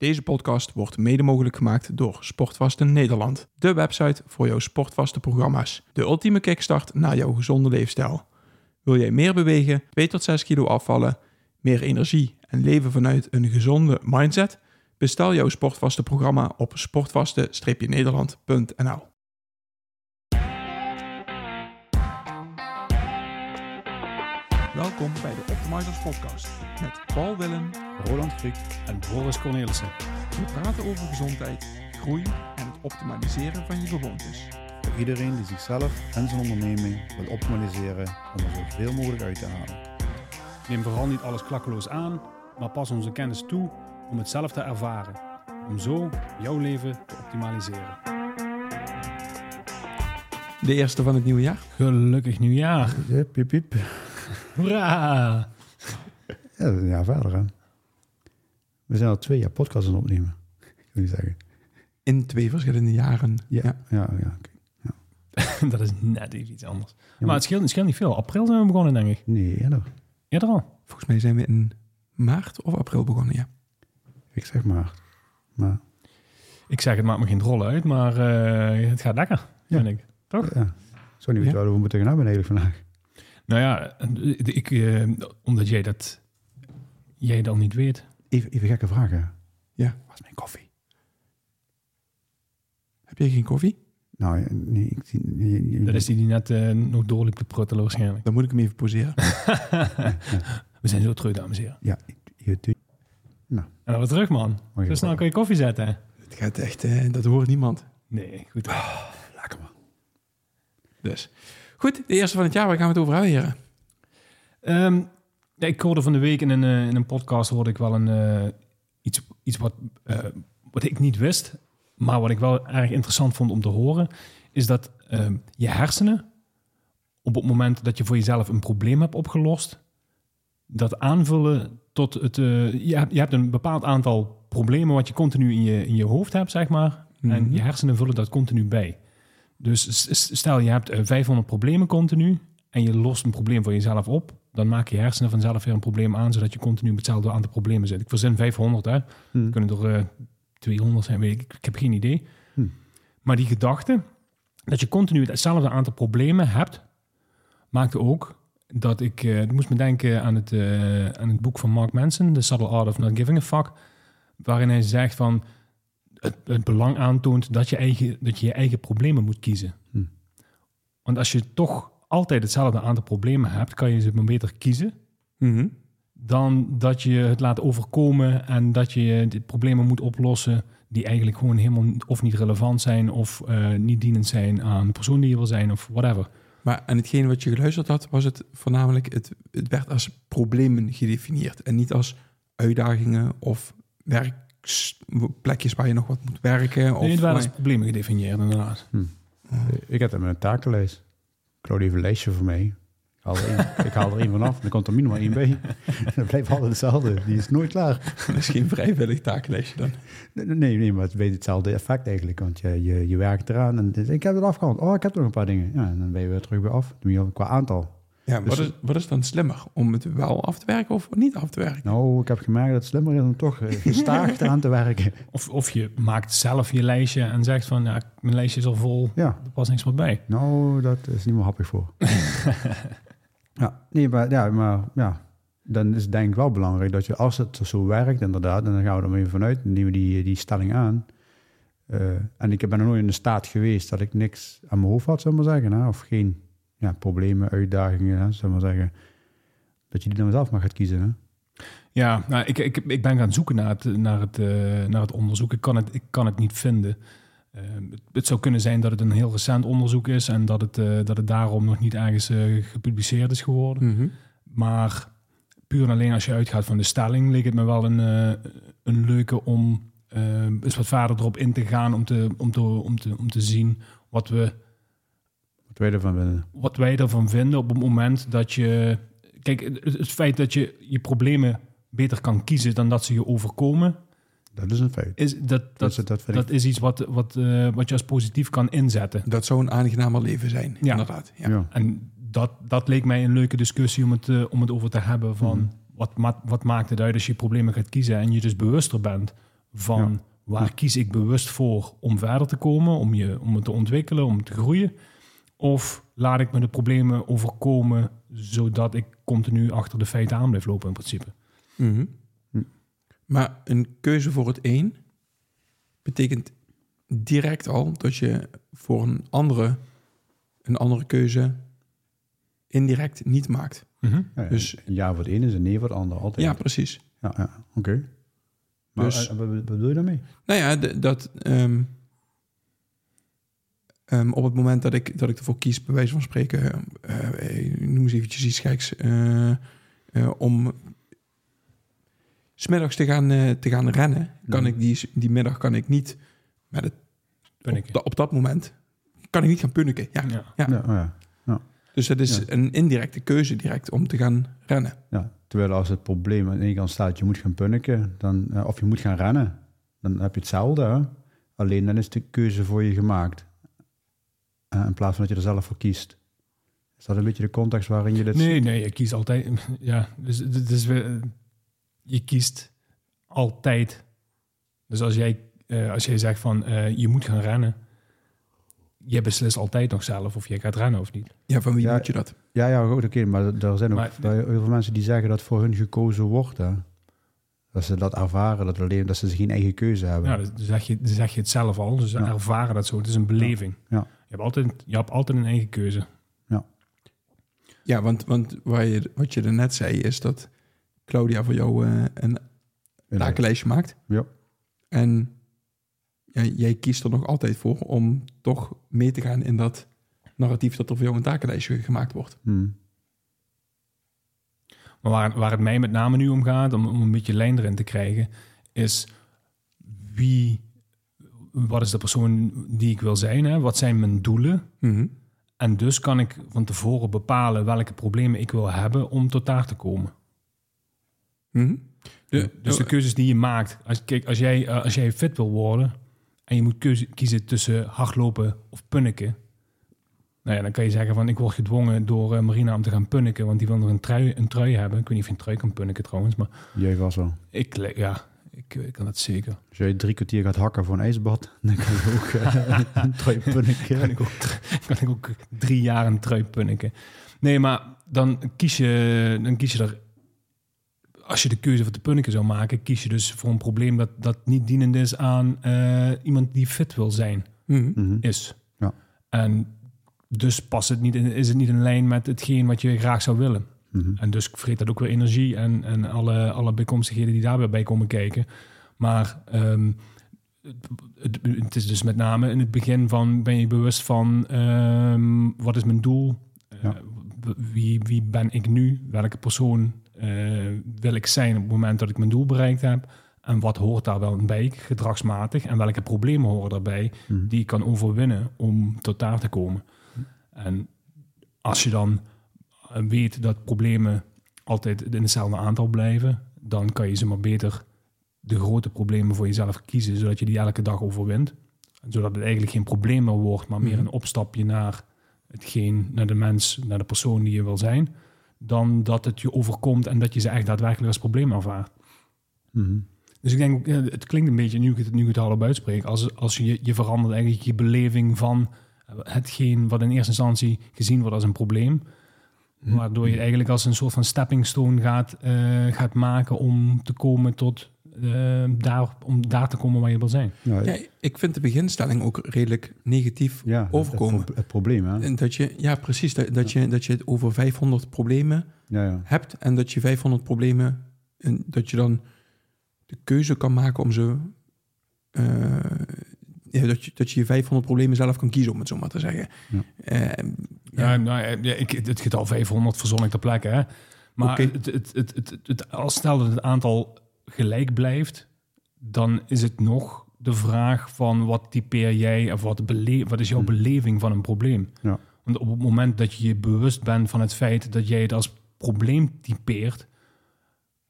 Deze podcast wordt mede mogelijk gemaakt door Sportvasten Nederland, de website voor jouw sportvaste programma's. De ultieme kickstart naar jouw gezonde leefstijl. Wil jij meer bewegen, 2 tot 6 kilo afvallen, meer energie en leven vanuit een gezonde mindset? Bestel jouw sportvaste programma op sportvaste-nederland.nl. Welkom bij de Optimizers Podcast met Paul Willem, Roland Griek en Boris Cornelissen. We praten over gezondheid, groei en het optimaliseren van je gewoontes. Voor iedereen die zichzelf en zijn onderneming wil optimaliseren om er zoveel mogelijk uit te halen. Neem vooral niet alles klakkeloos aan, maar pas onze kennis toe om het zelf te ervaren. Om zo jouw leven te optimaliseren. De eerste van het nieuwe jaar. Gelukkig nieuwjaar. Jip, jip. Hoera! Ja, dat is een jaar verder hè. We zijn al twee jaar podcasts aan het opnemen. Ik wil niet zeggen. In twee verschillende jaren. Ja, ja, ja. oké. dat is net even iets anders. maar- maar het scheelt, het scheelt niet veel. April zijn we begonnen, denk ik. Nee, eerder. Eerder al. Volgens mij zijn we in maart of april begonnen, ja. Ik zeg maar. Maar Ik zeg, het maakt me geen drol uit, maar eh, het gaat lekker, Ja. vind ik. Toch? ja. Zo niet Ja. weten waar we moeten gaan hebben eigenlijk vandaag. Nou ja, eh, ik, eh, omdat jij dat, jij dat niet weet. Even, even gekke vragen. Ja. Waar is mijn koffie? Heb jij geen koffie? Nou, ja, nee, ik zie... nee, nee, Dat is die die net eh, nog doorliep te pruttelen waarschijnlijk. Dan moet ik hem even poseren. we zijn zo terug, dames en heren. Ja, je, je, En dan weer terug, man. Je Zo snel kan je koffie zetten. Het gaat echt, eh, dat hoort niemand. Nee, goed. lekker man. Dus. Goed, de eerste van het jaar, waar gaan we het over hebben, heren? Ehm, ja, ik hoorde van de week in een, eh, in een podcast hoorde ik wel een, eh, iets, iets wat, eh, wat ik niet wist, maar wat ik wel erg interessant vond om te horen, is dat ehm, je hersenen op het moment dat je voor jezelf een probleem hebt opgelost, dat aanvullen tot het. je, hebt, je hebt een bepaald aantal problemen wat je continu in je, in je hoofd hebt, zeg maar, en Mhm. je hersenen vullen dat continu bij. Dus stel je hebt eh, 500 problemen continu en je lost een probleem voor jezelf op, dan maak je hersenen vanzelf weer een probleem aan, zodat je continu met hetzelfde aantal problemen zit. Ik verzin 500, hè. Hm. Kunnen er eh 200 zijn, weet ik. Ik heb geen idee. Hm. Maar die gedachte dat je continu hetzelfde aantal problemen hebt, maakte ook dat ik, eh, ik moest me denken aan het, eh, aan het boek van Mark Manson, The Subtle Art of Not Giving a Fuck, waarin hij zegt van het, het belang aantoont dat je, eigen, dat je je eigen problemen moet kiezen. Hm. Want als je toch altijd hetzelfde aantal problemen hebt, kan je ze maar beter kiezen Mhm. dan dat je het laat overkomen en dat je de problemen moet oplossen die eigenlijk gewoon helemaal of niet relevant zijn of eh, niet dienend zijn aan de persoon die je wil zijn of whatever. Maar en hetgeen wat je geluisterd had, was het voornamelijk, het, het werd als problemen gedefinieerd. En niet als uitdagingen of werkplekjes waar je nog wat moet werken. Of Nee, het waren als waar problemen gedefinieerd inderdaad. Ik heb hem een takenlijst. Ik wou even een lijstje voor mij. Ik haal er één, ik haal er één vanaf, dan komt er minimaal één bij. Dat blijft altijd hetzelfde. Die is nooit klaar. dat is geen vrijwillig takenlijstje dan. Nee, nee, nee, maar het weet hetzelfde effect eigenlijk. Want je, je, je werkt eraan en ik heb het afgehaald. Oh, ik heb nog een paar dingen. Ja, en dan ben je weer terug bij af. Qua aantal. Ja, Dus- wat, is, wat is dan slimmer? Om het wel af te werken of niet af te werken? Nou, ik heb gemerkt dat het slimmer is om toch eh, gestaag aan te werken. Of, of je maakt zelf je lijstje en zegt van ja, mijn lijstje is al vol, Ja, er past niks meer bij. nou, dat is niet meer happig voor. ja, nee, maar, ja, maar ja, dan is het denk ik wel belangrijk dat je, als het zo werkt inderdaad, en dan gaan we er maar even vanuit, dan nemen we die, die stelling aan. Eh, en ik ben nog nooit in de staat geweest dat ik niks aan mijn hoofd had, zou ik maar zeggen. Hè? Of geen ja, problemen, uitdagingen, hè, zou ik maar zeggen. Dat je die dan zelf maar gaat kiezen. Hè? Ja, nou, ik, ik, ik ben gaan zoeken naar het, naar het, eh, naar het onderzoek. Ik kan het, ik kan het niet vinden. Eh, het, het zou kunnen zijn dat het een heel recent onderzoek is en dat het, eh, dat het daarom nog niet ergens eh, gepubliceerd is geworden. Mhm. Maar puur en alleen als je uitgaat van de stelling, leek het me wel een, eh, een leuke om eh, eens wat verder erop in te gaan om te, om te, om te, om te zien wat, we, wij ervan vinden. wat wij ervan vinden op het moment dat je. Kijk, het, het feit dat je je problemen beter kan kiezen dan dat ze je overkomen, Dat is een feit. is, dat, Dat, dat, dat, dat is iets wat, wat, eh, wat je als positief kan inzetten. Dat zou een aangenamer leven zijn, Ja. inderdaad. Ja. Ja. En dat, dat leek mij een leuke discussie om het, eh, om het over te hebben van Mhm. wat, ma wat maakt het uit als je problemen gaat kiezen en je dus bewuster bent van Ja. waar Ja. kies ik bewust voor om verder te komen, om, je, om het te ontwikkelen, om te groeien. Of laat ik me de problemen overkomen zodat ik continu achter de feiten aan blijf lopen in principe. Mhm. Hm. Maar een keuze voor het een betekent direct al dat je voor een andere, een andere keuze indirect niet maakt. Ja, ja. Dus- een ja voor het ene is een nee voor het andere, altijd. Ja, precies. ja, ja, oké. Maar Dus- eh, wat, wat bedoel je daarmee? Nou ja, dat ehm, ehm, op het moment dat ik, dat ik ervoor kies, bij wijze van spreken, eh, eh, noem eens eventjes iets geks, eh, eh, om smiddags te gaan, eh, te gaan rennen, kan ik die, die middag kan ik niet met het, Ben op, da- op dat moment kan ik niet gaan punniken. Ja. Ja. Ja. Ja, oh ja. Dus dat is Ja. een indirecte keuze direct om te gaan rennen. Ja, terwijl als het probleem aan de ene kant staat, je moet gaan punniken, dan, of je moet gaan rennen, dan heb je hetzelfde. Hè? Alleen dan is de keuze voor je gemaakt. Eh, in plaats van dat je er zelf voor kiest. Is dat een beetje de context waarin je dit... Nee, nee, je kiest altijd. Ja, dus, dus we, je kiest altijd. Dus als jij, eh, als jij zegt van eh, je moet gaan rennen, je beslist altijd nog zelf of je gaat rennen of niet. Ja, van wie Ja, moet je dat? Ja, ja, goed, oké, maar er zijn ook Maar- heel veel mensen die zeggen dat voor hun gekozen wordt. Hè? Dat ze dat ervaren, dat, alleen, dat ze geen eigen keuze hebben. Ja, dus dan zeg je, dan zeg je het zelf al. Dus Ja. ervaren dat zo. Het is een beleving. Ja. Je, hebt altijd, je hebt altijd een eigen keuze. Ja, want, want waar je, wat je er net zei is dat Claudia voor jou eh, een takenlijstje maakt. Ja. En ja, jij kiest er nog altijd voor om toch mee te gaan in dat narratief dat er voor jou een takenlijstje gemaakt wordt. Hmm. Maar waar, waar het mij met name nu om gaat, om, om een beetje lijn erin te krijgen, is wie, wat is de persoon die ik wil zijn? Hè? Wat zijn mijn doelen? En dus kan ik van tevoren bepalen welke problemen ik wil hebben om tot daar te komen. Mhm. De, Dus de keuzes die je maakt. Als, kijk, als jij, eh, als jij fit wil worden en je moet keuze, kiezen tussen hardlopen of punniken. Nou ja, dan kan je zeggen van ik word gedwongen door eh, Marina om te gaan punniken, want die wil nog een trui, een trui hebben. Ik weet niet of je een trui kan punniken trouwens, maar Jij was wel. ik, ja, ik, ik kan dat zeker. Als jij drie kwartier gaat hakken voor een ijsbad, dan kan je ook eh, een trui Kan punniken. ik, ook, kan ik ook drie jaar een trui punniken. Nee, maar dan kies je, dan kies je er... Als je de keuze voor te punniken zou maken, kies je dus voor een probleem dat, dat niet dienend is aan eh, iemand die fit wil zijn, Mhm. Mhm. is. Ja. En dus past het niet in, is het niet in lijn met hetgeen wat je graag zou willen. Mhm. En dus vreet dat ook weer energie en, en alle, alle bijkomstigheden die daarbij bij komen kijken. Maar ehm, het, het, is dus met name in het begin van ben je bewust van ehm, wat is mijn doel? Ja. Eh, wie, wie ben ik nu? Welke persoon eh, wil ik zijn op het moment dat ik mijn doel bereikt heb? En wat hoort daar wel bij, gedragsmatig? En welke problemen horen daarbij Mhm. die ik kan overwinnen om tot daar te komen? En als je dan weet dat problemen altijd in hetzelfde aantal blijven, dan kan je ze maar beter de grote problemen voor jezelf kiezen, zodat je die elke dag overwint. Zodat het eigenlijk geen probleem meer wordt, maar meer Mhm. een opstapje naar hetgeen, naar de mens, naar de persoon die je wil zijn, dan dat het je overkomt en dat je ze echt daadwerkelijk als probleem ervaart. Mhm. Dus ik denk, eh, het klinkt een beetje, nu ik het, nu ik het uitspreek, als, als je, je verandert eigenlijk je beleving van hetgeen wat in eerste instantie gezien wordt als een probleem. Mhm. Waardoor je het eigenlijk als een soort van stepping stone gaat, eh, gaat maken om te komen tot eh, daar, om daar te komen waar je wil zijn. Ja, Ja, ik vind de beginstelling ook redelijk negatief ja, overkomen. Het, pro- het probleem, hè? En dat je, ja, precies, dat, dat, je, dat je het over 500 problemen Ja, ja. hebt en dat je 500 problemen, en dat je dan de keuze kan maken om ze, eh, dat, je, dat je je 500 problemen zelf kan kiezen, om het zo maar te zeggen. Ja. Eh, Ja, ja. nou, eh, ja, ik, het getal 500 verzon ik ter plekke. Hè? Maar het, het, het, het, het, als stel dat het aantal gelijk blijft, dan is het nog de vraag van wat typeer jij of wat, bele wat is jouw Hmm. beleving van een probleem? Ja. Want op het moment dat je je bewust bent van het feit dat jij het als probleem typeert,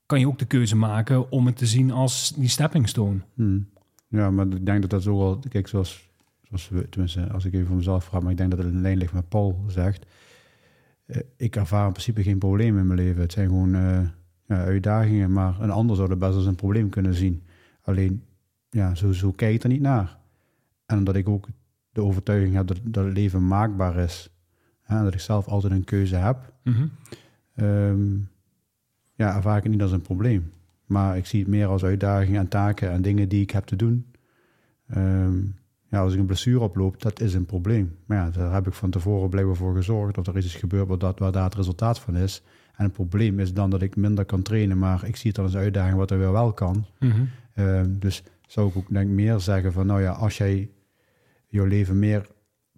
kan je ook de keuze maken om het te zien als die stepping stone. Hmm. Ja, maar ik denk dat dat zo wel... Kijk, zoals, zoals we, tenminste, als ik even voor mezelf vraag... maar ik denk dat het in lijn ligt met Paul zegt... eh, ik ervaar in principe geen problemen in mijn leven. Het zijn gewoon eh, ja, uitdagingen, maar een ander zou dat best als een probleem kunnen zien. Alleen, ja, zo, zo kijk ik er niet naar. En omdat ik ook de overtuiging heb dat, dat het leven maakbaar is. Hè, dat ik zelf altijd een keuze heb. Mhm. ehm, ja, ervaar ik het niet als een probleem. Maar ik zie het meer als uitdagingen en taken en dingen die ik heb te doen. Ehm, ja, als ik een blessure oploop, dat is een probleem. Maar ja, daar heb ik van tevoren blijkbaar voor gezorgd. Of er is iets gebeurd waar, dat, waar daar het resultaat van is. En het probleem is dan dat ik minder kan trainen. Maar ik zie het dan als uitdaging wat er weer wel kan. Mhm. Ehm, dus zou ik ook denk meer zeggen van... Nou ja, als jij jouw leven meer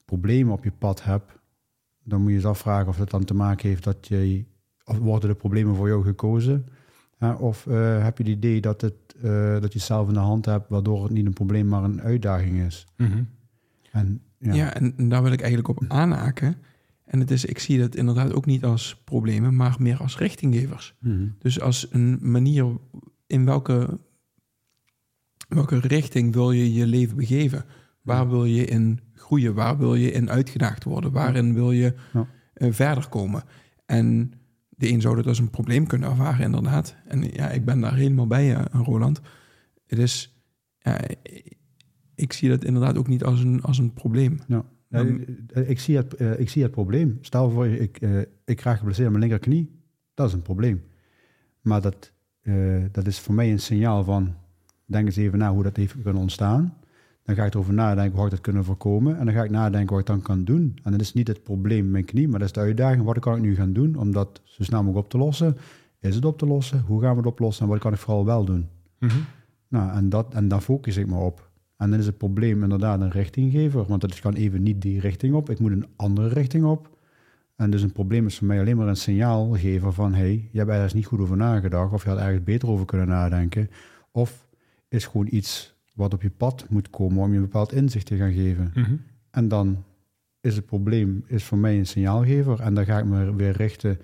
problemen op je pad hebt... dan moet je eens afvragen of dat dan te maken heeft dat je... Of worden de problemen voor jou gekozen? Hè, of eh, heb je het idee dat, het, eh, dat je het zelf in de hand hebt... waardoor het niet een probleem, maar een uitdaging is? Mhm. En, ja. Ja, en, en daar wil ik eigenlijk op aanhaken. En het is, ik zie dat inderdaad ook niet als problemen, maar meer als richtinggevers. Mhm. Dus als een manier in welke, welke richting wil je je leven begeven? Waar wil je in groeien? Waar wil je in uitgedaagd worden? Waarin wil je Ja. eh, verder komen? En de een zou dat als een probleem kunnen ervaren, inderdaad. En ja, ik ben daar helemaal bij, Roland. Het is, ja, ik zie dat inderdaad ook niet als een, als een probleem. Ja. Eh, ik, zie het, eh, ik zie het probleem. Stel voor, ik, eh, ik raak geblesseerd aan mijn linkerknie. Dat is een probleem. Maar dat, dat is voor mij een signaal van... denk eens even na hoe dat heeft kunnen ontstaan. Dan ga ik erover nadenken hoe ik dat kunnen voorkomen. En dan ga ik nadenken wat ik dan kan doen. En dat is niet het probleem mijn knie, maar dat is de uitdaging. Wat kan ik nu gaan doen om dat zo snel mogelijk op te lossen? Is het op te lossen? Hoe gaan we het oplossen? En wat kan ik vooral wel doen? Mhm. Nou, en, dat, en daar focus ik me op. En dan is het probleem inderdaad een richtinggever, want het kan even niet die richting op. Ik moet een andere richting op. En dus een probleem is voor mij alleen maar een signaalgever van... hey, je hebt ergens niet goed over nagedacht... of je had ergens beter over kunnen nadenken. Of is gewoon iets wat op je pad moet komen... om je een bepaald inzicht te gaan geven. Mhm. En dan is het probleem is voor mij een signaalgever. En dan ga ik me weer richten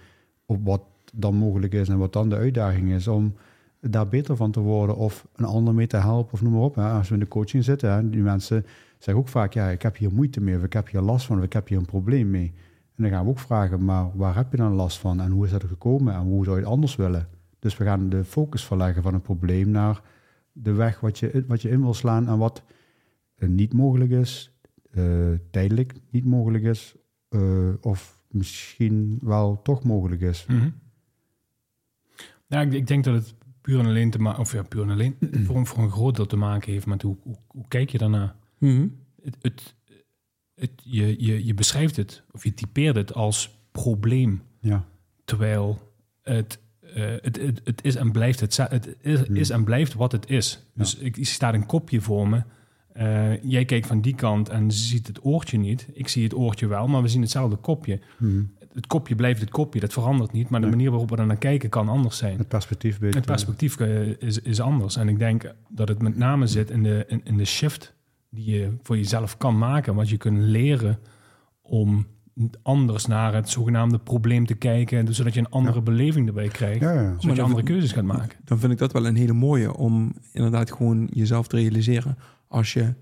op wat dan mogelijk is... en wat dan de uitdaging is om daar beter van te worden... of een ander mee te helpen of noem maar op. Hè. Als we in de coaching zitten, hè, die mensen zeggen ook vaak... ja, ik heb hier moeite mee, of ik heb hier last van, of ik heb hier een probleem mee... En dan gaan we ook vragen, maar waar heb je dan last van? En hoe is dat gekomen? En hoe zou je het anders willen? Dus we gaan de focus verleggen van een probleem naar de weg wat je, wat je in wil slaan en wat eh, niet mogelijk is, eh, tijdelijk niet mogelijk is, eh, of misschien wel toch mogelijk is. Mhm. Ja, ik, ik denk dat het puur en alleen te maken, of ja, puur en alleen voor, een- voor een groot deel te maken heeft met hoe, hoe, hoe kijk je daarna? Het, het, het, je, je, je beschrijft het, of je typeert het als probleem, Ja, terwijl het, eh, het, het, het is en blijft het, het is, is en blijft wat het is. Dus ik, ik staat een kopje voor me. Eh, jij kijkt van die kant en ziet het oortje niet. Ik zie het oortje wel, maar we zien hetzelfde kopje. Mhm. Het kopje blijft het kopje, dat verandert niet. Maar de Nee. manier waarop we er naar kijken kan anders zijn. het perspectief beter. Het perspectief eh, is, is anders. En ik denk dat het met name zit in de, in, in de shift die je voor jezelf kan maken. Wat je kunt leren om anders naar het zogenaamde probleem te kijken. dus Zodat je een andere beleving erbij krijgt. Ja, ja. Zodat Maar je andere keuzes gaat maken. Dan vind ik dat wel een hele mooie om inderdaad gewoon jezelf te realiseren. Als je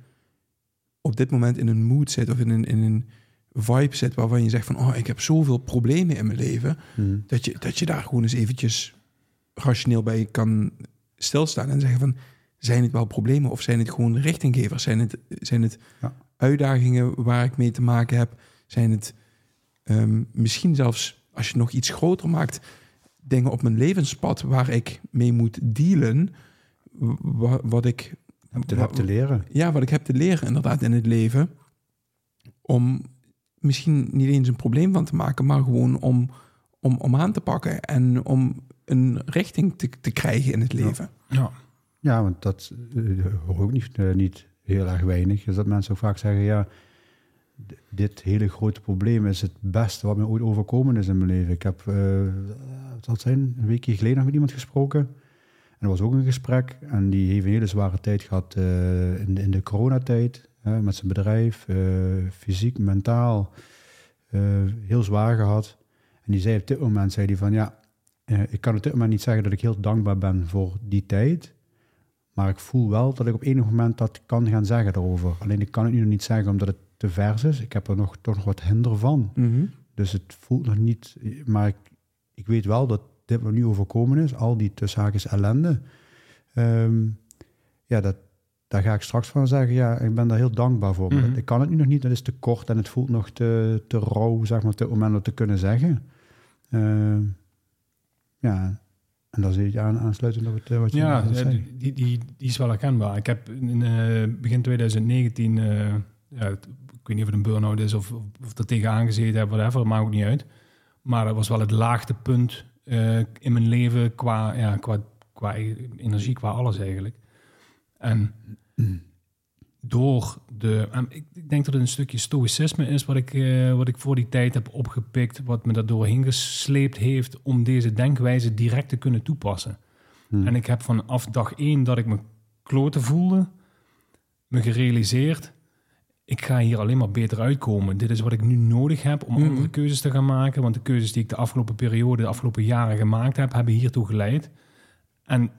op dit moment in een mood zit of in een, in een vibe zit waarvan je zegt van oh, ik heb zoveel problemen in mijn leven. Mhm. Dat je, dat je daar gewoon eens eventjes rationeel bij kan stilstaan en zeggen van zijn het wel problemen of zijn het gewoon richtinggevers? Zijn het, zijn het Ja. uitdagingen waar ik mee te maken heb? Zijn het ehm, misschien zelfs als je het nog iets groter maakt, dingen op mijn levenspad waar ik mee moet dealen, wa- wat ik Te, heb te leren. ja, wat ik heb te leren inderdaad in het leven. Om misschien niet eens een probleem van te maken, maar gewoon om, om, om aan te pakken en om een richting te, te krijgen in het leven. Ja. Ja, want dat eh, hoor ook niet, eh, niet heel erg weinig. Dus dat mensen ook vaak zeggen, ja, dit hele grote probleem is het beste wat me ooit overkomen is in mijn leven. Ik heb, het zijn, een weekje geleden nog met iemand gesproken. En er was ook een gesprek en die heeft een hele zware tijd gehad eh, in, de, in de coronatijd. met zijn bedrijf, eh, fysiek, mentaal, heel zwaar gehad. En die zei op dit moment, zei die van, ja, ik kan op dit moment niet zeggen dat ik heel dankbaar ben voor die tijd. Maar ik voel wel dat ik op enig moment dat kan gaan zeggen daarover. Alleen ik kan het nu nog niet zeggen omdat het te vers is. Ik heb er nog, toch nog wat hinder van. Dus het voelt nog niet... Maar ik, ik weet wel dat dit wat nu overkomen is, al die tussenhaakjes ellende... ehm, ja, dat, daar ga ik straks van zeggen, ja, ik ben daar heel dankbaar voor. Mhm. ik kan het nu nog niet, dat is te kort en het voelt nog te, te rauw, zeg maar, op dit moment om te kunnen zeggen. Eh, ja, en dan zie je aan, aansluitend op het, eh, wat je Ja, eh, die, die, die is wel herkenbaar. Ik heb in eh, begin 2019, eh, ja, ik weet niet of het een burn-out is of, of er tegenaan gezeten heb, whatever, maakt ook niet uit. Maar dat was wel het laagtepunt eh in mijn leven qua, ja, qua, qua energie, qua alles eigenlijk. En door de... ik, ik denk dat het een stukje stoïcisme is wat ik, eh, wat ik voor die tijd heb opgepikt, wat me daar doorheen gesleept heeft om deze denkwijze direct te kunnen toepassen. Hmm. En ik heb vanaf dag één dat ik me kloten voelde, me gerealiseerd, ik ga hier alleen maar beter uitkomen. Dit is wat ik nu nodig heb om Mhm. andere keuzes te gaan maken. Want de keuzes die ik de afgelopen periode, de afgelopen jaren gemaakt heb, hebben hiertoe geleid. En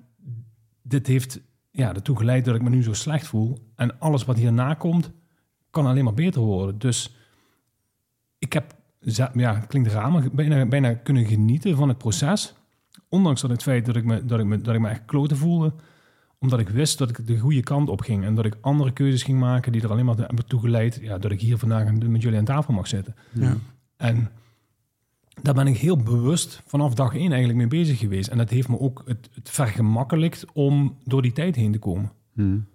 dit heeft ja, ertoe geleid dat ik me nu zo slecht voel. En alles wat hierna komt, kan alleen maar beter worden. Dus ik heb, ja, het klinkt raar, maar bijna, bijna kunnen genieten van het proces. Ondanks dat het feit dat ik me, dat ik me, dat ik me echt kloten voelde. Omdat ik wist dat ik de goede kant op ging. En dat ik andere keuzes ging maken die er alleen maar hebben toegeleid. Ja, dat ik hier vandaag met jullie aan tafel mag zitten. Ja. En daar ben ik heel bewust vanaf dag één eigenlijk mee bezig geweest. En dat heeft me ook het, het vergemakkelijkt om door die tijd heen te komen. Hmm.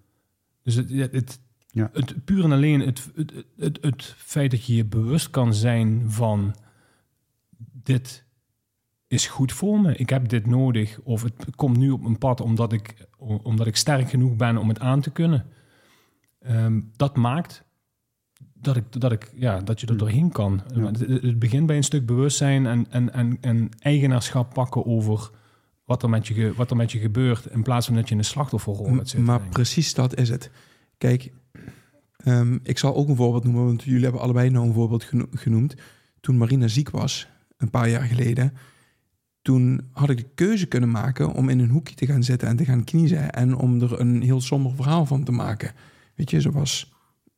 Dus het, het, het, Ja. het puur en alleen het, het, het, het, het feit dat je je bewust kan zijn van dit is goed voor me. Ik heb dit nodig. Of het komt nu op mijn pad omdat ik, omdat ik sterk genoeg ben om het aan te kunnen. Ehm, dat maakt dat, ik, dat, ik, ja, dat je er doorheen kan. Ja. Het, het begint bij een stuk bewustzijn en, en, en, en eigenaarschap pakken over wat er, met je, wat er met je gebeurt. In plaats van dat je in een slachtofferrol zitten. maar precies dat is het. Kijk, ehm, ik zal ook een voorbeeld noemen, want jullie hebben allebei nou een voorbeeld geno- genoemd. Toen Marina ziek was, een paar jaar geleden, toen had ik de keuze kunnen maken om in een hoekje te gaan zitten en te gaan kniezen en om er een heel somber verhaal van te maken. Weet je, ze was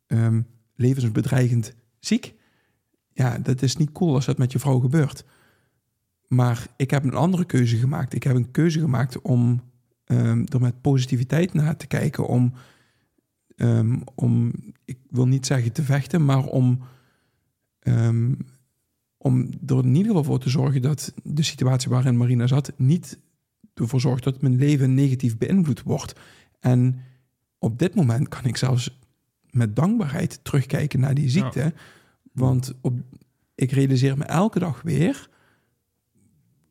ehm, levensbedreigend ziek. Ja, dat is niet cool als dat met je vrouw gebeurt. Maar ik heb een andere keuze gemaakt. Ik heb een keuze gemaakt om ehm, er met positiviteit naar te kijken. Om, ehm, om, ik wil niet zeggen te vechten, maar om, om er in ieder geval voor te zorgen dat de situatie waarin Marina zat niet ervoor zorgt dat mijn leven negatief beïnvloed wordt. En op dit moment kan ik zelfs met dankbaarheid terugkijken naar die ziekte. Want op, ik realiseer me elke dag weer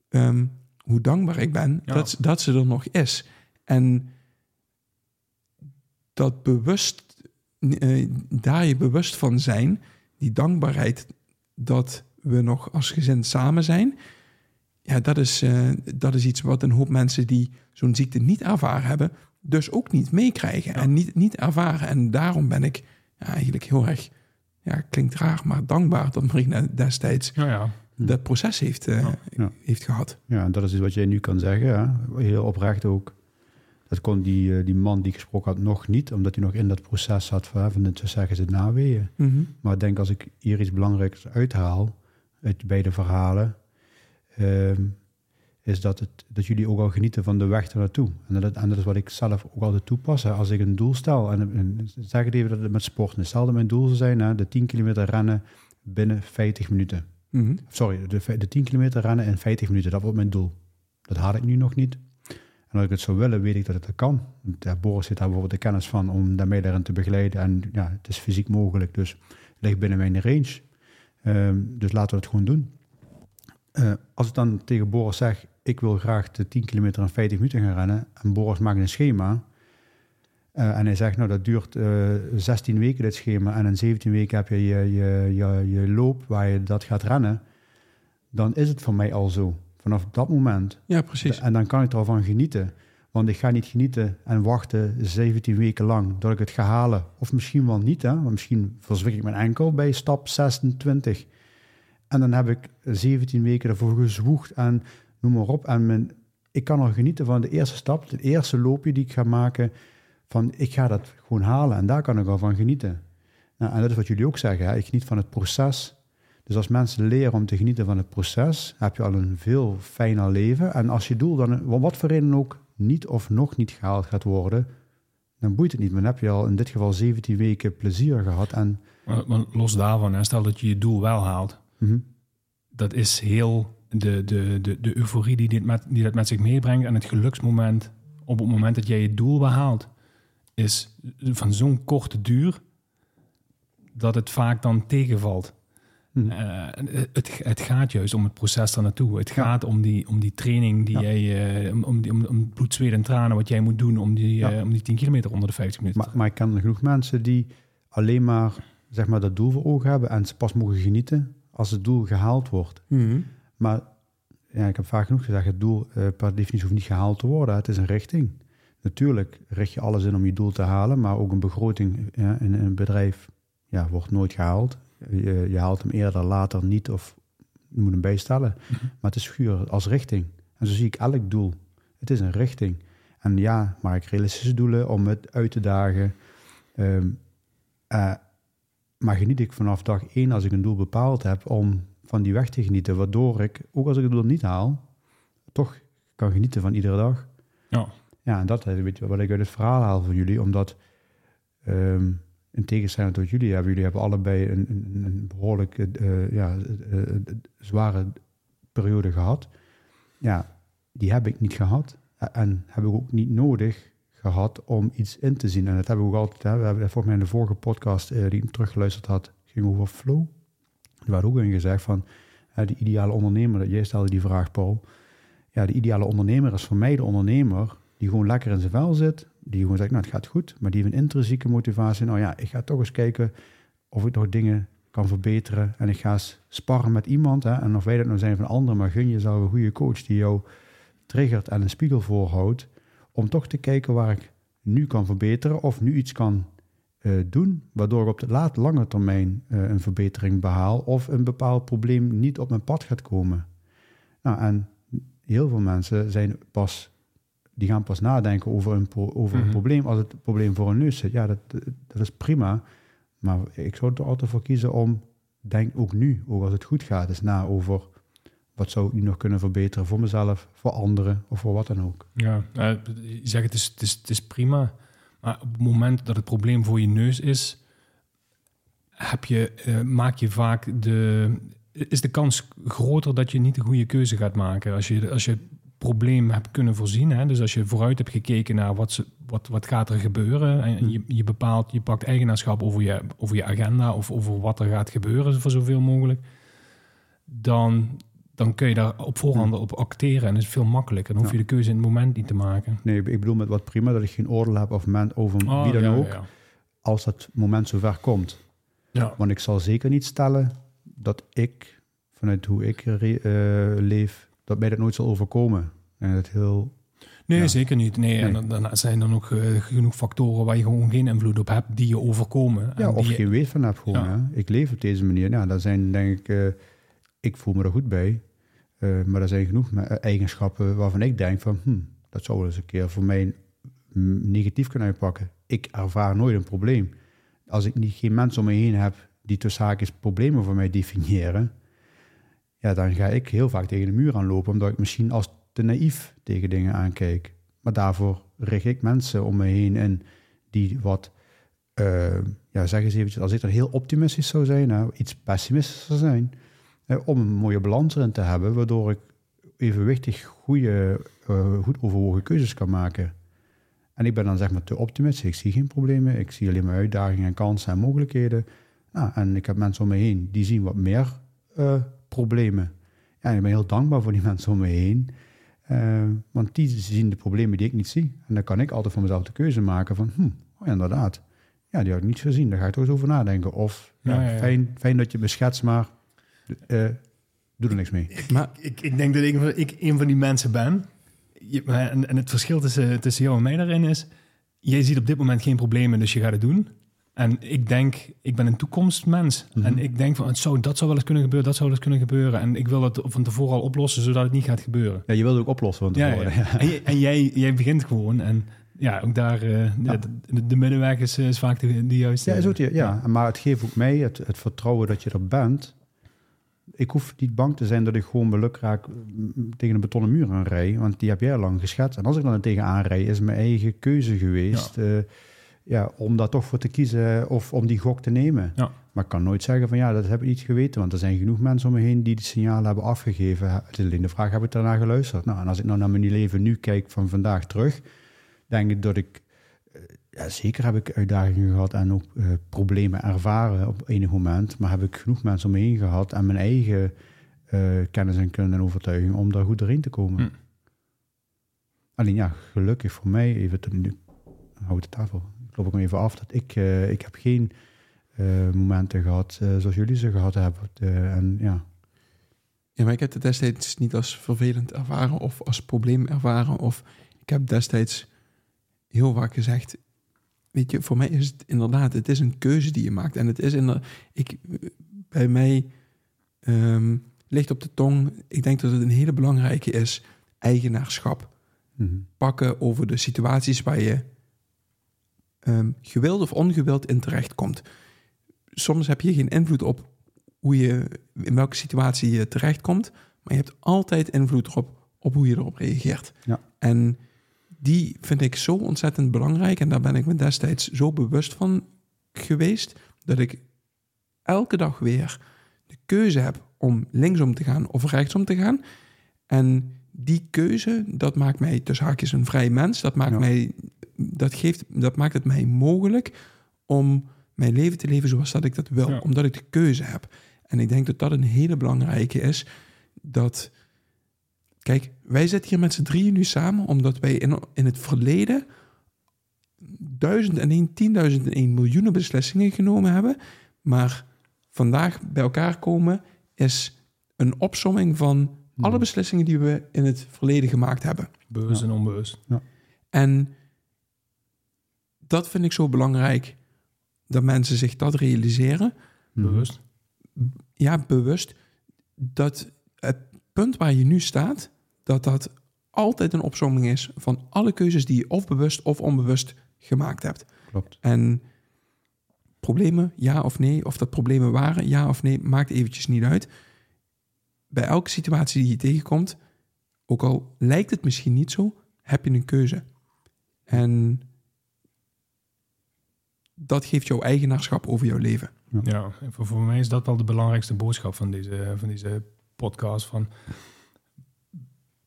ehm, hoe dankbaar ik ben Ja. dat, dat ze er nog is. En dat bewust, eh, daar je bewust van zijn, die dankbaarheid dat we nog als gezin samen zijn. Ja, dat is, eh, dat is iets wat een hoop mensen die zo'n ziekte niet ervaren hebben, dus ook niet meekrijgen Ja. en niet, niet ervaren. En daarom ben ik ja, eigenlijk heel erg, ja, klinkt raar, maar dankbaar dat Marina destijds Ja, ja. dat proces heeft, eh, Ja. Ja. heeft gehad. Ja, en dat is iets wat jij nu kan zeggen. Hè? Heel oprecht ook. Dat kon die, eh, die man die ik gesproken had nog niet, omdat hij nog in dat proces zat van, van het, zo zeggen ze, naweeën. Maar ik denk als ik hier iets belangrijks uithaal uit beide verhalen, ehm, is dat, het, dat jullie ook al genieten van de weg ernaartoe. En dat, en dat is wat ik zelf ook altijd toepas. Hè. Als ik een doel stel, en, en zeg het even dat het met is. Stel dat mijn doel zou zijn, hè, de 10 kilometer rennen binnen 50 minuten. Mhm. Sorry, de, de 10 kilometer rennen in 50 minuten, dat wordt mijn doel. Dat haal ik nu nog niet. En als ik het zou willen, weet ik dat het kan. Want, Boris heeft daar bijvoorbeeld de kennis van om daarmee daarin te begeleiden. En ja, het is fysiek mogelijk, dus het ligt binnen mijn range. Ehm, dus laten we het gewoon doen. Eh, als ik dan tegen Boris zeg, ik wil graag de 10 kilometer in 50 minuten gaan rennen. En Boris maakt een schema. eh, en hij zegt, nou dat duurt eh 16 weken dit schema. En in 17 weken heb je je, je, je, je loop waar je dat gaat rennen. Dan is het voor mij al zo. Vanaf dat moment. Ja, precies. En dan kan ik ervan genieten. Want ik ga niet genieten en wachten 17 weken lang dat ik het ga halen. Of misschien wel niet, hè? want misschien verzwik ik mijn enkel bij stap 26. En dan heb ik 17 weken ervoor gezwoegd en noem maar op. En mijn, ik kan al genieten van de eerste stap, het eerste loopje die ik ga maken. Van ik ga dat gewoon halen en daar kan ik al van genieten. Nou, en dat is wat jullie ook zeggen. Ik geniet van het proces. Dus als mensen leren om te genieten van het proces, heb je al een veel fijner leven. En als je doel dan, wat voor reden ook, niet of nog niet gehaald gaat worden, dan boeit het niet. Maar dan heb je al in dit geval 17 weken plezier gehad. En, Maar, maar los daarvan, hè, stel dat je je doel wel haalt. Mhm. Dat is heel de, de, de, de euforie die, dit met, die dat met zich meebrengt en het geluksmoment op het moment dat jij je doel behaalt, is van zo'n korte duur dat het vaak dan tegenvalt. Mhm. Eh, het, het gaat juist om het proces daar naartoe. Het Ja. gaat om die, om die training die Ja. jij, eh, om, om, die- om, om bloed, zweet en tranen wat jij moet doen om die, Ja. eh, om die 10 kilometer onder de 50 minuten. maar, maar ik ken genoeg mensen die alleen maar zeg maar, dat doel voor ogen hebben en ze pas mogen genieten als het doel gehaald wordt. Maar ja, ik heb vaak genoeg gezegd, het doel eh, per definitie hoeft niet gehaald te worden. Het is een richting. Natuurlijk richt je alles in om je doel te halen, maar ook een begroting ja, in een bedrijf ja, wordt nooit gehaald. Je, je haalt hem eerder, later niet of je moet hem bijstellen. Mhm. Maar het is puur als richting. En zo zie ik elk doel. Het is een richting. En ja, maak ik realistische doelen om het uit te dagen. Ehm, eh, maar geniet ik vanaf dag één, als ik een doel bepaald heb, om van die weg te genieten. Waardoor ik, ook als ik het doel niet haal, toch kan genieten van iedere dag. Ja. Ja, en dat is weet je, wat ik uit het verhaal haal van jullie. Omdat, ehm, in tegenstelling tot jullie hebben, jullie hebben allebei een, een, behoorlijk eh, ja, eh, eh, zware periode gehad. Ja, die heb ik niet gehad. En heb ik ook niet nodig gehad om iets in te zien. En dat hebben we ook altijd, hè, we hebben volgens mij in de vorige podcast eh, die ik teruggeluisterd had, ging over flow. Er werd ook in gezegd van, de ideale ondernemer, jij stelde die vraag, Paul. Ja, de ideale ondernemer is voor mij de ondernemer die gewoon lekker in zijn vel zit, die gewoon zegt, nou het gaat goed, maar die heeft een intrinsieke motivatie. Nou ja, ik ga toch eens kijken of ik nog dingen kan verbeteren en ik ga sparren met iemand. Hè, en of wij dat nou zijn van anderen, maar gun jezelf een goede coach die jou triggert en een spiegel voorhoudt, om toch te kijken waar ik nu kan verbeteren of nu iets kan eh, doen, waardoor ik op de laat, lange termijn eh, een verbetering behaal of een bepaald probleem niet op mijn pad gaat komen. Nou, en heel veel mensen zijn pas, die gaan pas nadenken over een, pro- over Mhm. een probleem als het probleem voor hun neus zit. Ja, dat, dat is prima, maar ik zou er altijd voor kiezen om, denk ook nu, ook als het goed gaat, eens na over wat zou ik nu nog kunnen verbeteren voor mezelf, voor anderen of voor wat dan ook. Ja, eh, je zegt het is, het, is, het is prima. Maar op het moment dat het probleem voor je neus is, heb je, eh, maak je vaak de, is de kans groter dat je niet de goede keuze gaat maken. Als je, als je probleem hebt kunnen voorzien, hè, dus als je vooruit hebt gekeken naar wat, ze, wat, wat gaat er gebeuren en je, je bepaalt, je pakt eigenaarschap over je, over je agenda of over wat er gaat gebeuren voor zoveel mogelijk, dan, dan kun je daar op voorhand op acteren en dat is veel makkelijker. Dan hoef je de keuze in het moment niet te maken. Nee, ik bedoel met wat prima dat ik geen oordeel heb over, men, over Oh, wie dan ja, ook, Ja, als dat moment zover komt. ja. Want ik zal zeker niet stellen dat ik, vanuit hoe ik eh, leef, dat mij dat nooit zal overkomen. En het heel... Nee, Ja. zeker niet. Nee, Nee. zijn er nog eh, genoeg factoren waar je gewoon geen invloed op hebt die je overkomen. Ja, en of je- geen weet van heb gewoon. Ja. Hè? Ik leef op deze manier. Ja, dat zijn denk ik... eh, ik voel me er goed bij. Eh, maar er zijn genoeg eigenschappen waarvan ik denk van... Hm, dat zou wel eens een keer voor mij negatief kunnen uitpakken. Ik ervaar nooit een probleem. Als ik niet, geen mensen om me heen heb die tussen haakjes problemen voor mij definiëren... Ja, dan ga ik heel vaak tegen de muur aanlopen... omdat ik misschien als te naïef tegen dingen aankijk. Maar daarvoor richt ik mensen om me heen in die wat eh, ja, zeg eens eventjes, als ik er heel optimistisch zou zijn, iets pessimistischer zijn, eh, om een mooie balans erin te hebben, waardoor ik evenwichtig goede, eh, goed overwogen keuzes kan maken. En ik ben dan zeg maar te optimistisch. Ik zie geen problemen, ik zie alleen maar uitdagingen en kansen en mogelijkheden. Nou, en ik heb mensen om me heen die zien wat meer eh, problemen. Ja, en ik ben heel dankbaar voor die mensen om me heen. Eh, want die zien de problemen die ik niet zie. En dan kan ik altijd voor mezelf de keuze maken van, hm, oh ja, inderdaad. Ja, die had ik niet gezien. Daar ga ik toch eens over nadenken. Of, ja, Ja, ja, ja. Fijn, fijn dat je me schetst, maar eh, doe er niks mee. Maar Ik, ik denk dat ik, van- ik een van die mensen ben. Je- maar- en, en het verschil tussen, tussen jou en mij daarin is... Jij ziet op dit moment geen problemen, dus je gaat het doen. En ik denk, ik ben een toekomstmens. Mhm. En ik denk van, het zou, dat zou wel eens kunnen gebeuren, dat zou wel eens kunnen gebeuren. En ik wil het van tevoren al oplossen, zodat het niet gaat gebeuren. Ja, je wilde ook oplossen. Want Ja, ja. En, en jij, jij begint gewoon. En ja, ook daar, eh, Ja. de, de middenweg is, is vaak de, de juiste. Ja, is ook, die- ja, maar het geeft ook mij het, het vertrouwen dat je er bent. ik hoef niet bang te zijn dat ik gewoon mijn lukraak mm, tegen een betonnen muur aan rij. Want die heb jij al lang geschetst. En als ik dan er tegenaan rij, is mijn eigen keuze geweest. Ja. Ja, om daar toch voor te kiezen of om die gok te nemen. Ja. Maar ik kan nooit zeggen van ja, dat heb ik niet geweten. Want er zijn genoeg mensen om me heen die die signalen hebben afgegeven. Het is alleen de vraag, heb ik daarna geluisterd? Nou, en als ik nou naar mijn leven nu kijk van vandaag terug, denk ik dat ik ja, zeker heb ik uitdagingen gehad en ook uh, problemen ervaren op enig moment. Maar heb ik genoeg mensen om me heen gehad en mijn eigen uh, kennis en kunde en overtuiging om daar goed doorheen te komen. Hm. Alleen ja, gelukkig voor mij, even nu, houd de tafel, ik loop ik hem even af, dat ik, uh, ik heb geen momenten gehad zoals jullie ze gehad hebben. en ja. Ja, maar ik heb het destijds niet als vervelend ervaren of als probleem ervaren. Of ik heb destijds heel vaak gezegd, weet je, voor mij is het inderdaad, het is een keuze die je maakt. En het is in ik, bij mij um, ligt op de tong, ik denk dat het een hele belangrijke is, eigenaarschap. Mm-hmm. Pakken over de situaties waar je um, gewild of ongewild in terecht komt. Soms heb je geen invloed op hoe je, in welke situatie je terechtkomt, maar je hebt altijd invloed erop op hoe je erop reageert. Ja. En die vind ik zo ontzettend belangrijk. En daar ben ik me destijds zo bewust van geweest. Dat ik elke dag weer de keuze heb om linksom te gaan of rechtsom te gaan. En die keuze, dat maakt mij tussen haakjes een vrij mens. Dat maakt, Ja. mij, dat geeft, dat maakt het mij mogelijk om mijn leven te leven zoals dat ik dat wil. Ja. Omdat ik de keuze heb. En ik denk dat dat een hele belangrijke is. Dat, kijk, wij zitten hier met z'n drieën nu samen omdat wij in, in het verleden duizend en één, tienduizend en één miljoenen beslissingen genomen hebben. Maar vandaag bij elkaar komen is een opsomming van alle Hmm. beslissingen die we in het verleden gemaakt hebben. Bewust Ja. en onbewust. En dat vind ik zo belangrijk dat mensen zich dat realiseren. Mhm. Bewust. Ja, bewust dat het punt waar je nu staat, dat dat altijd een opsomming is van alle keuzes die je of bewust of onbewust gemaakt hebt. Klopt. En problemen, ja of nee, of dat problemen waren, ja of nee, maakt eventjes niet uit. Bij elke situatie die je tegenkomt, ook al lijkt het misschien niet zo, heb je een keuze. En dat geeft jou eigenaarschap over jouw leven. Ja, en voor, voor mij is dat wel de belangrijkste boodschap van deze, van deze podcast. Van,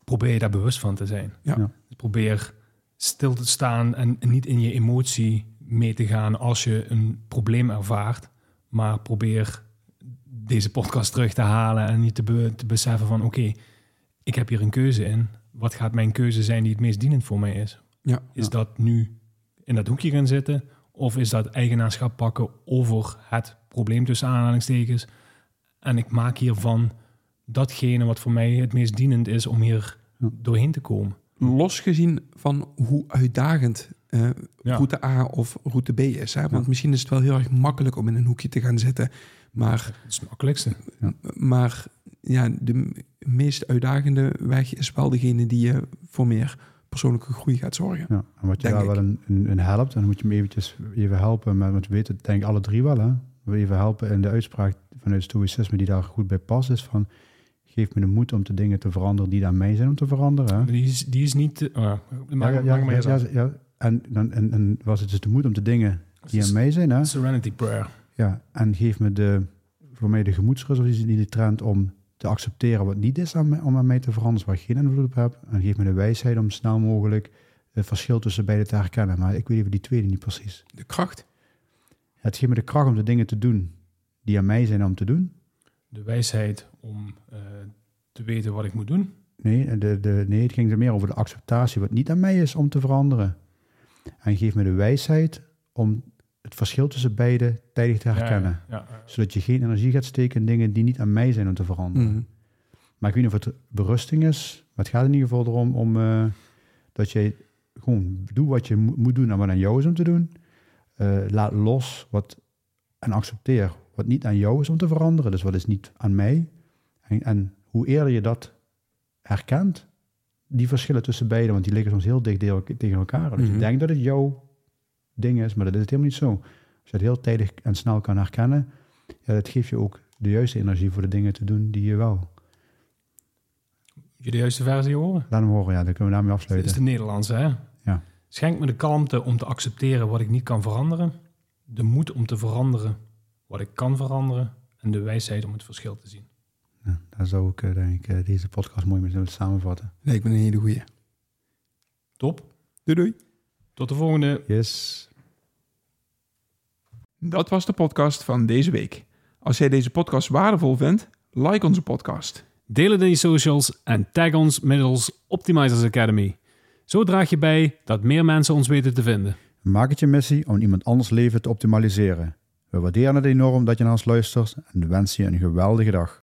probeer je daar bewust van te zijn. Ja. Ja. Dus probeer stil te staan en niet in je emotie mee te gaan als je een probleem ervaart. Maar probeer deze podcast terug te halen en je te, be- te beseffen van oké, ik heb hier een keuze in. Wat gaat mijn keuze zijn die het meest dienend voor mij is? Ja. Is Ja. dat nu in dat hoekje gaan zitten? Of is dat eigenaarschap pakken over het probleem tussen aanhalingstekens? En ik maak hiervan datgene wat voor mij het meest dienend is om hier doorheen te komen. Losgezien van hoe uitdagend eh, Ja. route A of route B is. Hè? Want Ja. misschien is het wel heel erg makkelijk om in een hoekje te gaan zitten. Maar Dat is het makkelijkste. Maar ja, de meest uitdagende weg is wel degene die je voor meer persoonlijke groei gaat zorgen. Ja, en wat je daar ik. wel in, in, in helpt, en dan moet je hem eventjes even helpen, met, want we weten het denk ik alle drie wel, hè. We even helpen in de uitspraak vanuit stoïcisme die daar goed bij past, is van, geef me de moed om de dingen te veranderen die aan mij zijn om te veranderen. Hè. Die is, die is niet... te- oh, ja, maar ja. En, dan, en, en was het dus de moed om de dingen die aan mij zijn, hè. Serenity Prayer. Ja, en geef me de, voor mij de gemoedsrust, of die, trend om te accepteren wat niet is aan mij, om aan mij te veranderen, waar ik geen invloed op heb. En geef me de wijsheid om snel mogelijk het verschil tussen beide te herkennen. Maar ik weet even die tweede niet precies. De kracht. Het geeft me de kracht om de dingen te doen die aan mij zijn om te doen. De wijsheid om eh, te weten wat ik moet doen. Nee, de, de, nee, het ging er meer over de acceptatie wat niet aan mij is om te veranderen. En geef me de wijsheid om het verschil tussen beide tijdig te herkennen. Ja, ja, ja. Zodat je geen energie gaat steken in dingen die niet aan mij zijn om te veranderen. Mhm. Maar ik weet niet of het berusting is. Maar het gaat in ieder geval erom om, eh, dat je gewoon doet wat je mo- moet doen en wat aan jou is om te doen. Eh, laat los wat, en accepteer wat niet aan jou is om te veranderen. Dus wat is niet aan mij. En, en hoe eerder je dat herkent, die verschillen tussen beiden, want die liggen soms heel dicht deel- tegen elkaar. Dus Mhm. je denkt dat het jouw ding is, maar dat is het helemaal niet zo. Als je het heel tijdig en snel kan herkennen, ja, dat geeft je ook de juiste energie voor de dingen te doen die je wel. Je de juiste versie horen? Laat hem horen, ja, dan kunnen we daarmee Dat afsluiten. is de Nederlandse, hè? Ja. Schenk me de kalmte om te accepteren wat ik niet kan veranderen. De moed om te veranderen wat ik kan veranderen. En de wijsheid om het verschil te zien. Ja, daar zou ik eh, denk ik eh, deze podcast mooi mee willen samenvatten. Lijkt me een hele goeie. Top. Doei doei. Tot de volgende. Yes. Dat was de podcast van deze week. Als jij deze podcast waardevol vindt, like onze podcast. Deel het in je socials en tag ons middels Optimizers Academy. Zo draag je bij dat meer mensen ons weten te vinden. Maak het je missie om iemand anders leven te optimaliseren. We waarderen het enorm dat je naar ons luistert en wensen je een geweldige dag.